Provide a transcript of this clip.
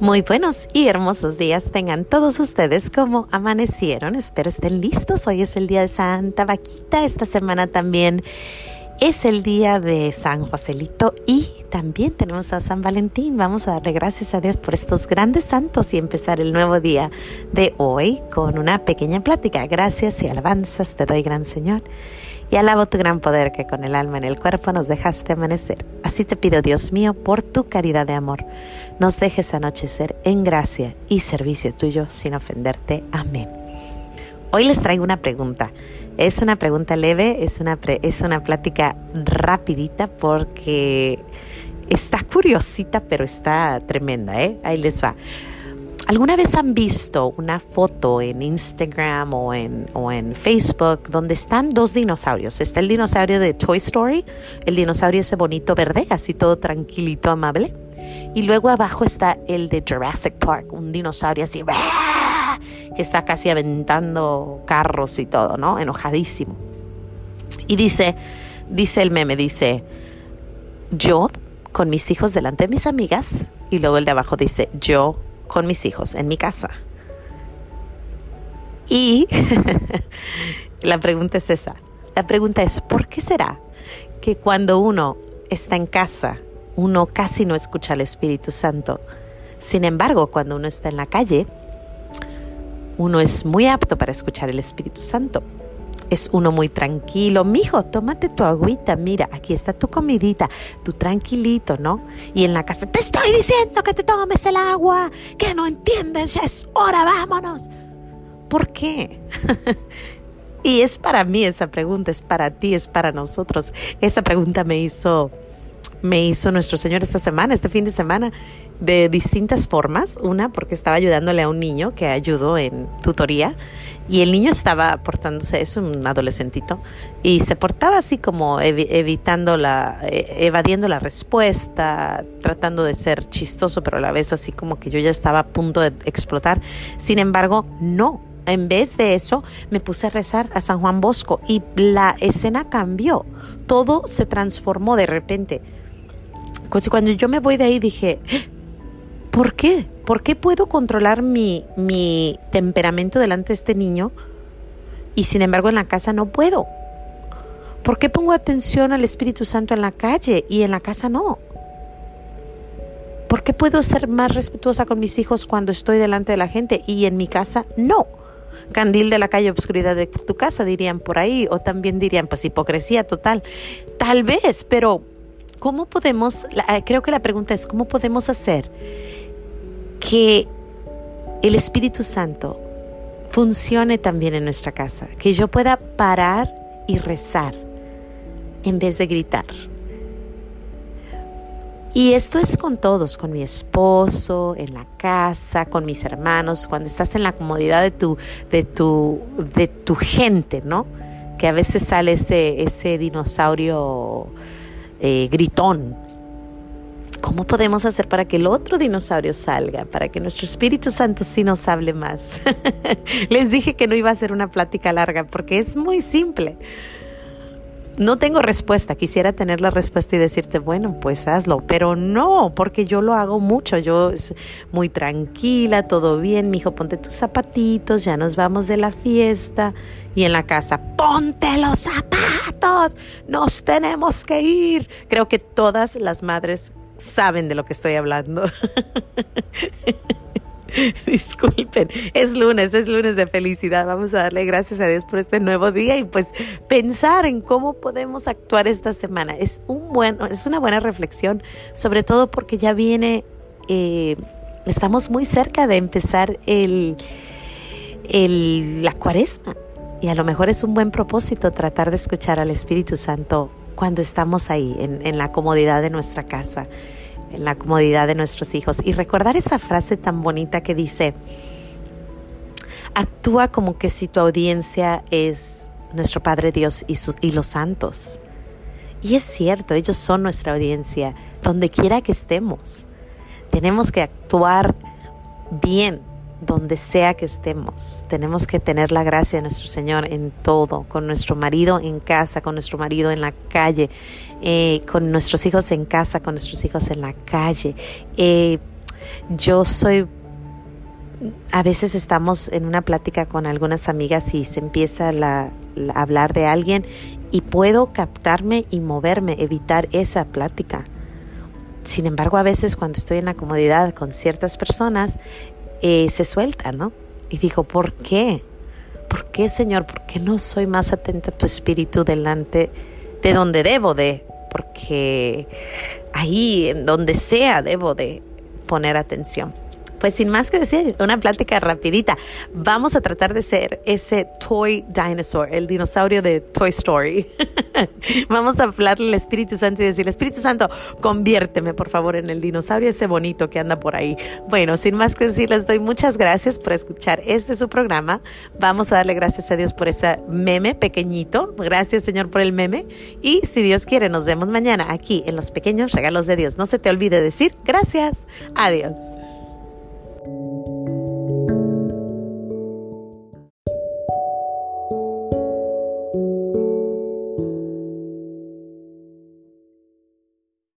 Muy buenos y hermosos días tengan todos ustedes como amanecieron. Espero estén listos. Hoy es el día de Santa Vaquita. Esta semana también es el día de San Joselito y también tenemos a San Valentín. Vamos a darle gracias a Dios por estos grandes santos y empezar el nuevo día de hoy con una pequeña plática. Gracias y alabanzas te doy, gran Señor y alabo tu gran poder que con el alma en el cuerpo nos dejaste amanecer. Así te pido, Dios mío, por tu caridad de amor, nos dejes anochecer en gracia y servicio tuyo sin ofenderte. Amén. Hoy les traigo una pregunta. Es una pregunta leve, es una, es una plática rapidita porque está curiosita, pero está tremenda, ¿eh? Ahí les va. ¿Alguna vez han visto una foto en Instagram o en, o en Facebook donde están dos dinosaurios? Está el dinosaurio de Toy Story, el dinosaurio ese bonito verde, así todo tranquilito, amable. Y luego abajo está el de Jurassic Park, un dinosaurio así que está casi aventando carros y todo, ¿no? Enojadísimo. Y dice, dice el meme, dice, yo con mis hijos delante de mis amigas, y luego el de abajo dice, yo con mis hijos en mi casa. Y la pregunta es esa. La pregunta es, ¿por qué será que cuando uno está en casa, uno casi no escucha al Espíritu Santo? Sin embargo, cuando uno está en la calle, uno es muy apto para escuchar el Espíritu Santo es uno muy tranquilo. Mijo, tómate tu agüita, mira, aquí está tu comidita, tu tranquilito, ¿no? Y en la casa, te estoy diciendo que te tomes el agua, que no entiendes, ya es hora, vámonos. ¿Por qué? y es para mí esa pregunta, es para ti, es para nosotros. Esa pregunta me hizo, me hizo nuestro Señor esta semana, este fin de semana de distintas formas. Una, porque estaba ayudándole a un niño que ayudó en tutoría y el niño estaba portándose, es un adolescentito, y se portaba así como evitando la, e, evadiendo la respuesta, tratando de ser chistoso, pero a la vez así como que yo ya estaba a punto de explotar. Sin embargo, no. En vez de eso, me puse a rezar a San Juan Bosco y la escena cambió. Todo se transformó de repente. Cuando yo me voy de ahí dije, ¿Por qué? ¿Por qué puedo controlar mi, mi temperamento delante de este niño y sin embargo en la casa no puedo? ¿Por qué pongo atención al Espíritu Santo en la calle y en la casa no? ¿Por qué puedo ser más respetuosa con mis hijos cuando estoy delante de la gente y en mi casa no? Candil de la calle, obscuridad de tu casa, dirían por ahí, o también dirían, pues hipocresía total. Tal vez, pero ¿cómo podemos, creo que la pregunta es, ¿cómo podemos hacer que el Espíritu Santo funcione también en nuestra casa, que yo pueda parar y rezar en vez de gritar. Y esto es con todos, con mi esposo, en la casa, con mis hermanos, cuando estás en la comodidad de tu, de tu, de tu gente, ¿no? Que a veces sale ese, ese dinosaurio eh, gritón, ¿Cómo podemos hacer para que el otro dinosaurio salga? Para que nuestro Espíritu Santo sí nos hable más. Les dije que no iba a ser una plática larga porque es muy simple. No tengo respuesta, quisiera tener la respuesta y decirte, bueno, pues hazlo, pero no, porque yo lo hago mucho, yo muy tranquila, todo bien, mi hijo, ponte tus zapatitos, ya nos vamos de la fiesta y en la casa, ponte los zapatos, nos tenemos que ir. Creo que todas las madres saben de lo que estoy hablando. Disculpen, es lunes, es lunes de felicidad. Vamos a darle gracias a Dios por este nuevo día y pues pensar en cómo podemos actuar esta semana. Es un buen, es una buena reflexión, sobre todo porque ya viene, eh, estamos muy cerca de empezar el, el, la cuaresma. Y a lo mejor es un buen propósito tratar de escuchar al Espíritu Santo cuando estamos ahí, en, la comodidad de nuestra casa, en la comodidad de nuestros hijos. Y recordar esa frase tan bonita que dice, actúa como que si tu audiencia es nuestro Padre Dios y, y los santos. Y es cierto, ellos son nuestra audiencia, donde quiera que estemos. Tenemos que actuar bien, donde sea que estemos. Tenemos que tener la gracia de nuestro Señor en todo, con nuestro marido en casa, con nuestro marido en la calle, eh, con nuestros hijos en casa, con nuestros hijos en la calle. Eh, Yo soy a veces estamos en una plática con algunas amigas y se empieza a hablar de alguien y puedo captarme y moverme, evitar esa plática. Sin embargo, a veces cuando estoy en la comodidad con ciertas personas, eh, se suelta, ¿no? Y digo, ¿por qué? ¿Por qué, Señor? ¿Por qué no soy más atenta a tu espíritu delante de donde debo de? Porque ahí, en donde sea, debo de poner atención pues sin más que decir, una plática rapidita. Vamos a tratar de ser ese toy dinosaur, el dinosaurio de Toy Story. Vamos a hablarle al Espíritu Santo y decirle, Espíritu Santo, conviérteme por favor en el dinosaurio ese bonito que anda por ahí. Bueno, sin más que decir, les doy muchas gracias por escuchar este su programa. Vamos a darle gracias a Dios por ese meme pequeñito. Gracias Señor por el meme. Y si Dios quiere, nos vemos mañana aquí en los pequeños regalos de Dios. No se te olvide decir gracias. Adiós.